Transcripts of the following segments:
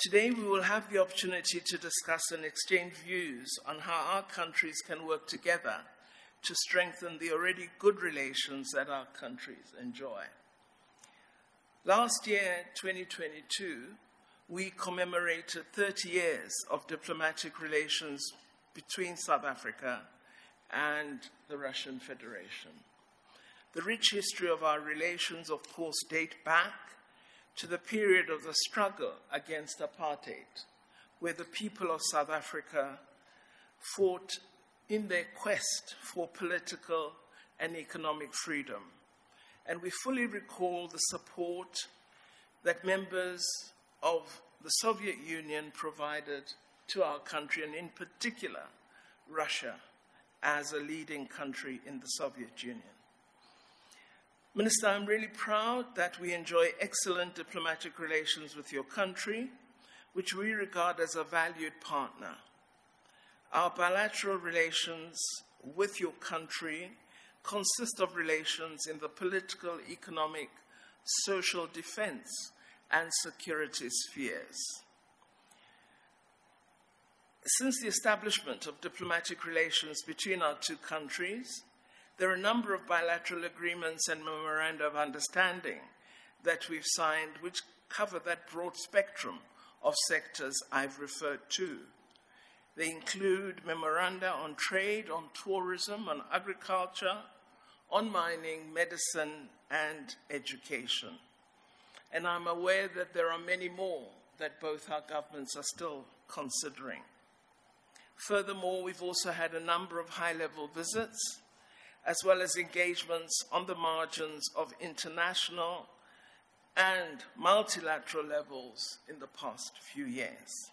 Today, we will have the opportunity to discuss and exchange views on how our countries can work together to strengthen the already good relations that our countries enjoy. Last year, 2022, we commemorated 30 years of diplomatic relations between South Africa and the Russian Federation. The rich history of our relations, of course, date back to the period of the struggle against apartheid, where the people of South Africa fought in their quest for political and economic freedom. And we fully recall the support that members of the Soviet Union provided to our country, and in particular, Russia as a leading country in the Soviet Union. Minister, I'm really proud that we enjoy excellent diplomatic relations with your country, which we regard as a valued partner. Our bilateral relations with your country consist of relations in the political, economic, social defense, and security spheres. Since the establishment of diplomatic relations between our two countries, there are a number of bilateral agreements and memoranda of understanding that we've signed which cover that broad spectrum of sectors I've referred to. They include memoranda on trade, on tourism, on agriculture, on mining, medicine, and education. And I'm aware that there are many more that both our governments are still considering. Furthermore, we've also had a number of high level visits as well as engagements on the margins of international and multilateral levels in the past few years.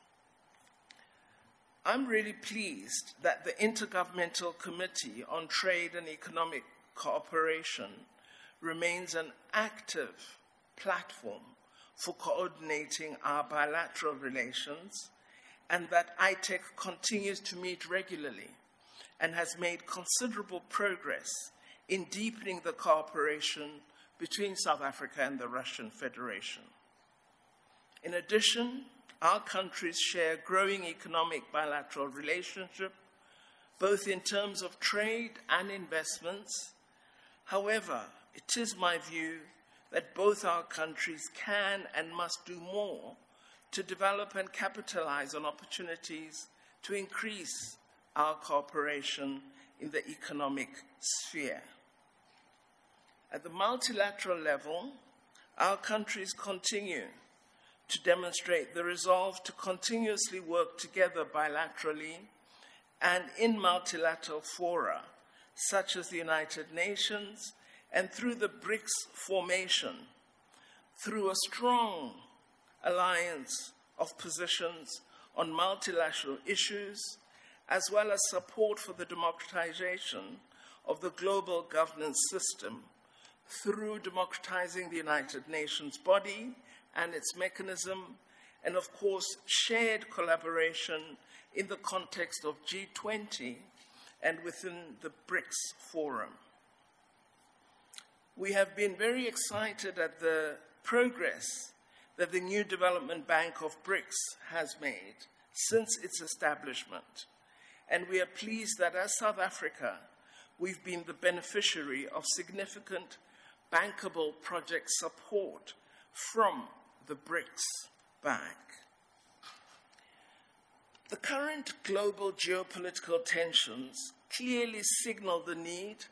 I'm really pleased that the Intergovernmental Committee on Trade and Economic Cooperation remains an active platform for coordinating our bilateral relations and that ITEC continues to meet regularly and has made considerable progress in deepening the cooperation between South Africa and the Russian Federation. In addition, our countries share growing economic bilateral relationship, both in terms of trade and investments. However, it is my view that both our countries can and must do more to develop and capitalize on opportunities to increase our cooperation in the economic sphere. At the multilateral level, our countries continue to demonstrate the resolve to continuously work together bilaterally and in multilateral fora, such as the United Nations, and through the BRICS formation, through a strong alliance of positions on multilateral issues as well as support for the democratization of the global governance system through democratizing the United Nations body and its mechanism, and of course, shared collaboration in the context of G20 and within the BRICS forum. We have been very excited at the progress that the new Development Bank of BRICS has made since its establishment and we are pleased that as South Africa, we've been the beneficiary of significant bankable project support from the BRICS Bank. The current global geopolitical tensions clearly signal the need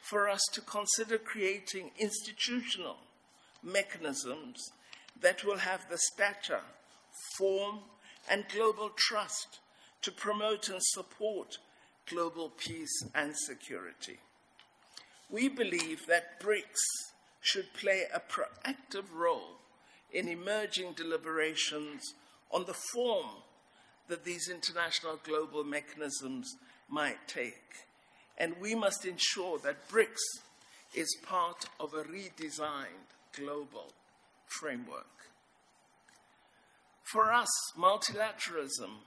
for us to consider creating institutional mechanisms that will have the stature, form, and global trust to promote and support global peace and security. We believe that BRICS should play a proactive role in emerging deliberations on the form that these international global mechanisms might take. And we must ensure that BRICS is part of a redesigned global framework. For us, multilateralism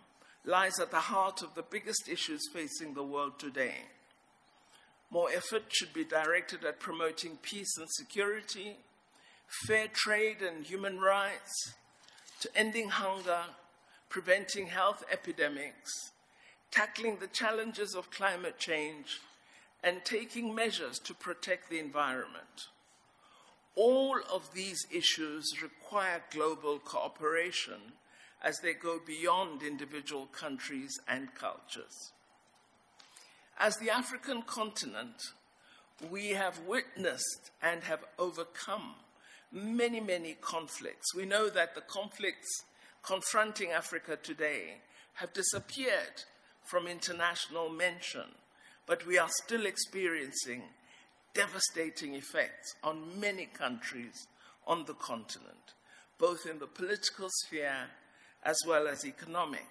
lies at the heart of the biggest issues facing the world today. More effort should be directed at promoting peace and security, fair trade and human rights, to ending hunger, preventing health epidemics, tackling the challenges of climate change, and taking measures to protect the environment. All of these issues require global cooperation as they go beyond individual countries and cultures. As the African continent, we have witnessed and have overcome many, many conflicts. We know that the conflicts confronting Africa today have disappeared from international mention, but we are still experiencing devastating effects on many countries on the continent, both in the political sphere as well as economic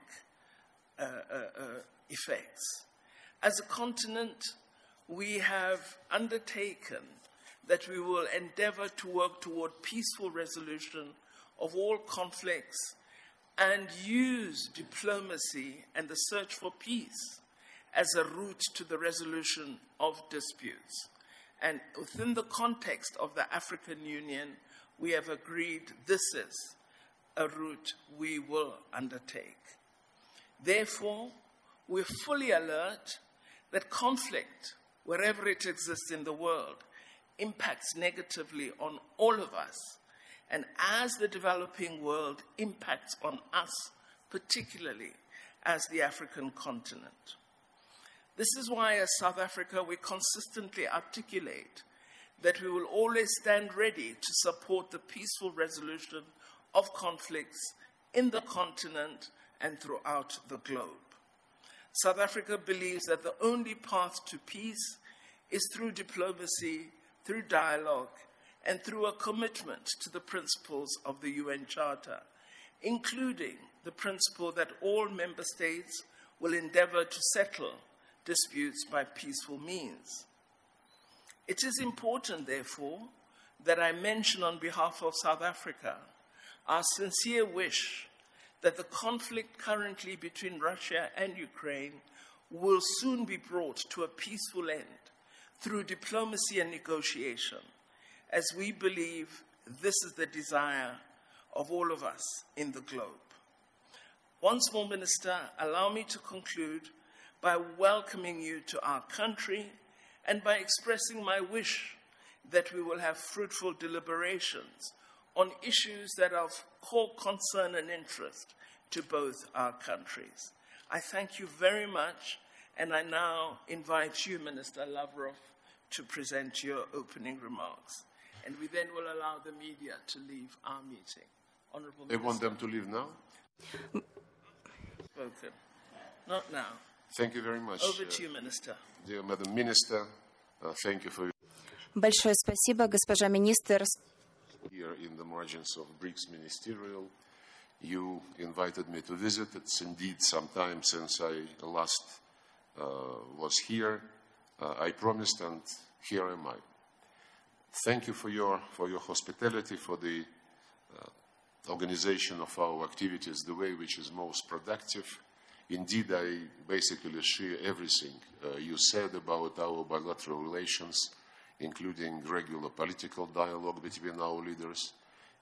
uh, uh, uh, effects. As a continent, we have undertaken that we will endeavor to work toward peaceful resolution of all conflicts and use diplomacy and the search for peace as a route to the resolution of disputes. And within the context of the African Union, we have agreed this is a route we will undertake. Therefore, we're fully alert that conflict, wherever it exists in the world, impacts negatively on all of us. And as the developing world impacts on us, particularly as the African continent. This is why, as South Africa, we consistently articulate that we will always stand ready to support the peaceful resolution of conflicts in the continent and throughout the globe. South Africa believes that the only path to peace is through diplomacy, through dialogue, and through a commitment to the principles of the UN Charter, including the principle that all member states will endeavor to settle disputes by peaceful means. It is important, therefore, that I mention on behalf of South Africa our sincere wish that the conflict currently between Russia and Ukraine will soon be brought to a peaceful end through diplomacy and negotiation, as we believe this is the desire of all of us in the globe. Once more, Minister, allow me to conclude by welcoming you to our country and by expressing my wish that we will have fruitful deliberations on issues that are of core concern and interest to both our countries. I thank you very much, and I now invite you, Minister Lavrov, to present your opening remarks. And we then will allow the media to leave our meeting. Honorable They Minister. want them to leave now? Spoken. Not now. Thank you very much. Over to you, Minister. Dear Madam Minister, uh, thank you for Большое спасибо, госпожа министр. Here in the margins of BRICS Ministerial, you invited me to visit. It's indeed some time since I last uh, was here. Uh, I promised, and here am I. Thank you for your, for your hospitality, for the uh, organization of our activities the way which is most productive. Indeed, I basically share everything uh, you said about our bilateral relations including regular political dialogue between our leaders,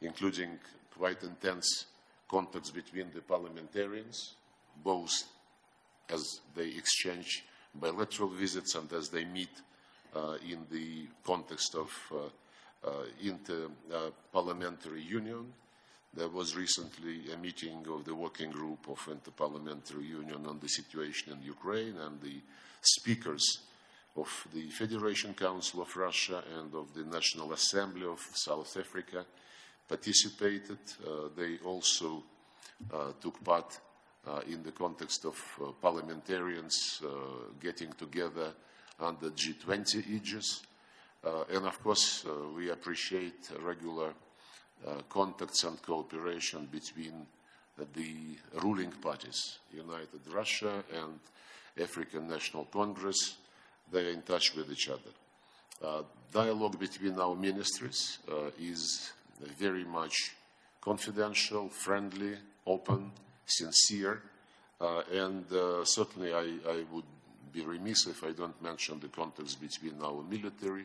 including quite intense contacts between the parliamentarians, both as they exchange bilateral visits and as they meet uh, in the context of uh, uh, inter-parliamentary union. There was recently a meeting of the working group of Inter-Parliamentary Union on the situation in Ukraine, and the speakers of the Federation Council of Russia and of the National Assembly of South Africa participated. Uh, they also uh, took part uh, in the context of uh, parliamentarians uh, getting together under G20 aegis. Uh, and of course, we appreciate regular contacts and cooperation between the ruling parties, United Russia and African National Congress, they are in touch with each other. Uh, dialogue between our ministries uh, is very much confidential, friendly, open, sincere, uh, and uh, certainly I, I, would be remiss if I don't mention the contacts between our military,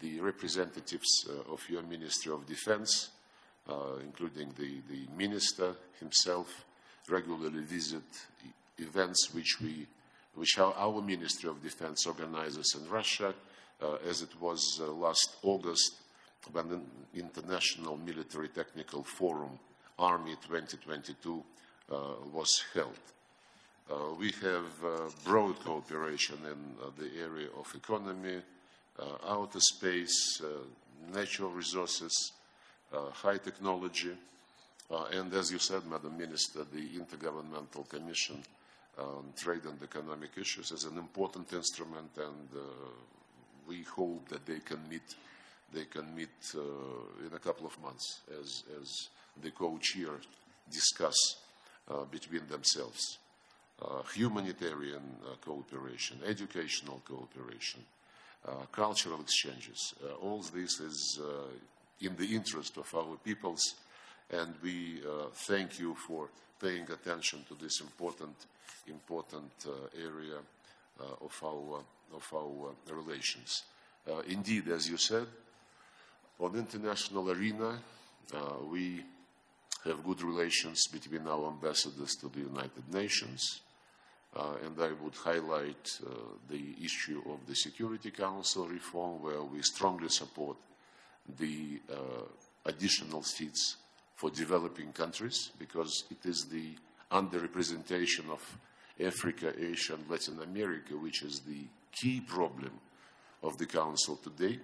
the representatives uh, of your Ministry of Defense, uh, including the, the minister himself, regularly visit events which we which our, Ministry of Defense organizes in Russia, uh, as it was uh, last August when the International Military Technical Forum Army 2022 uh, was held. Uh, we have uh, broad cooperation in uh, the area of economy, outer space, natural resources, high technology, and as you said, Madam Minister, the Intergovernmental Commission on Trade and Economic Issues is an important instrument, and we hope that they can meet they can meet uh, in a couple of months as, as the co-chair discuss uh, between themselves. Uh, humanitarian cooperation, educational cooperation, cultural exchanges. all this is in the interest of our peoples, and we thank you for paying attention to this important, important area of our, of our relations. Uh, indeed, as you said, on international arena, uh, we have good relations between our ambassadors to the United Nations, uh, and I would highlight uh, the issue of the Security Council reform, where we strongly support the uh, additional seats for developing countries, because it is the underrepresentation of Africa, Asia, and Latin America, which is the key problem of the Council today.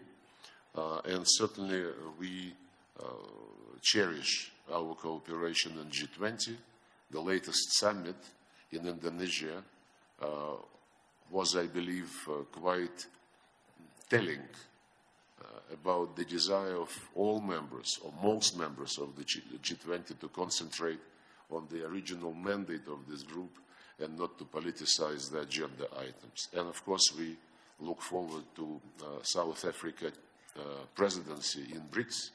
Uh, and certainly uh, we uh, cherish our cooperation in G20. The latest summit in Indonesia was, I believe, quite telling about the desire of all members, or most members of the G20 to concentrate on the original mandate of this group and not to politicize the agenda items. And of course, we look forward to uh, South Africa uh, presidency in BRICS.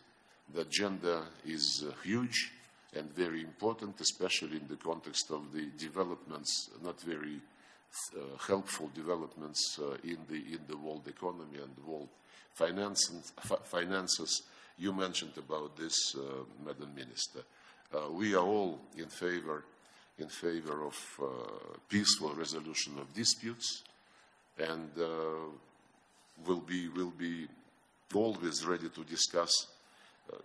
The agenda is uh, huge and very important, especially in the context of the developments, not very uh, helpful developments uh, in, the, in the world economy and the world finances. You mentioned about this, uh, Madam Minister. Uh, we are all in favor, in favor of peaceful resolution of disputes and will be, will be always ready to discuss uh,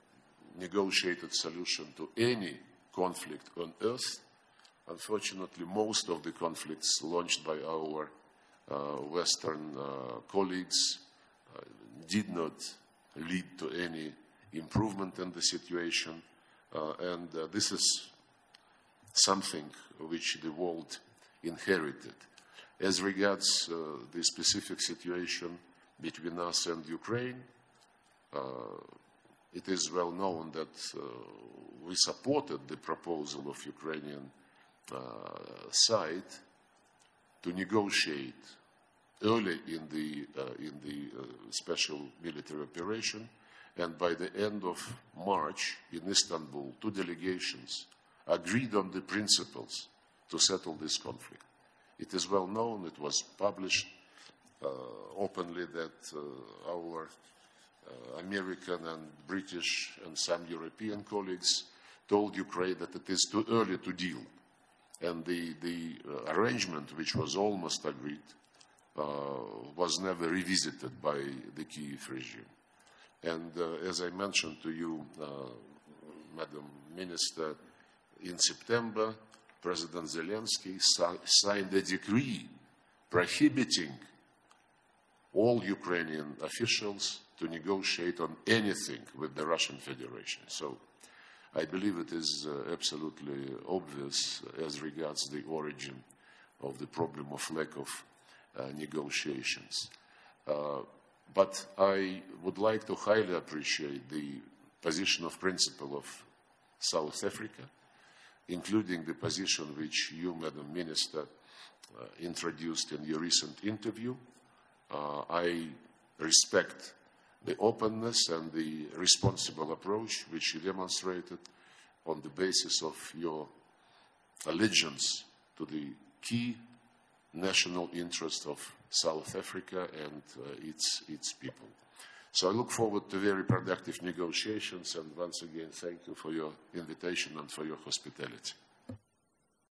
negotiated solution to any conflict on earth. Unfortunately, most of the conflicts launched by our uh, Western uh, colleagues uh, did not lead to any improvement in the situation, uh, and uh, this is something which the world inherited. As regards the specific situation between us and Ukraine. Uh, it is well known that uh, we supported the proposal of Ukrainian uh, side to negotiate early in the, in the special military operation, and by the end of March in Istanbul, two delegations agreed on the principles to settle this conflict. It is well known, it was published uh, openly that uh, our uh, American and British and some European colleagues told Ukraine that it is too early to deal. And the, the arrangement, which was almost agreed, was never revisited by the Kiev regime. And as I mentioned to you, Madam Minister, in September, President Zelensky signed a decree prohibiting all Ukrainian officials to negotiate on anything with the Russian Federation. So I believe it is uh, absolutely obvious as regards the origin of the problem of lack of uh, negotiations. Uh, but I would like to highly appreciate the position of principle of South Africa, including the position which you, Madam Minister, uh, introduced in your recent interview uh, I respect the openness and the responsible approach which you demonstrated on the basis of your allegiance to the key national interest of South Africa and uh, its, its people. So I look forward to very productive negotiations, and once again, thank you for your invitation and for your hospitality.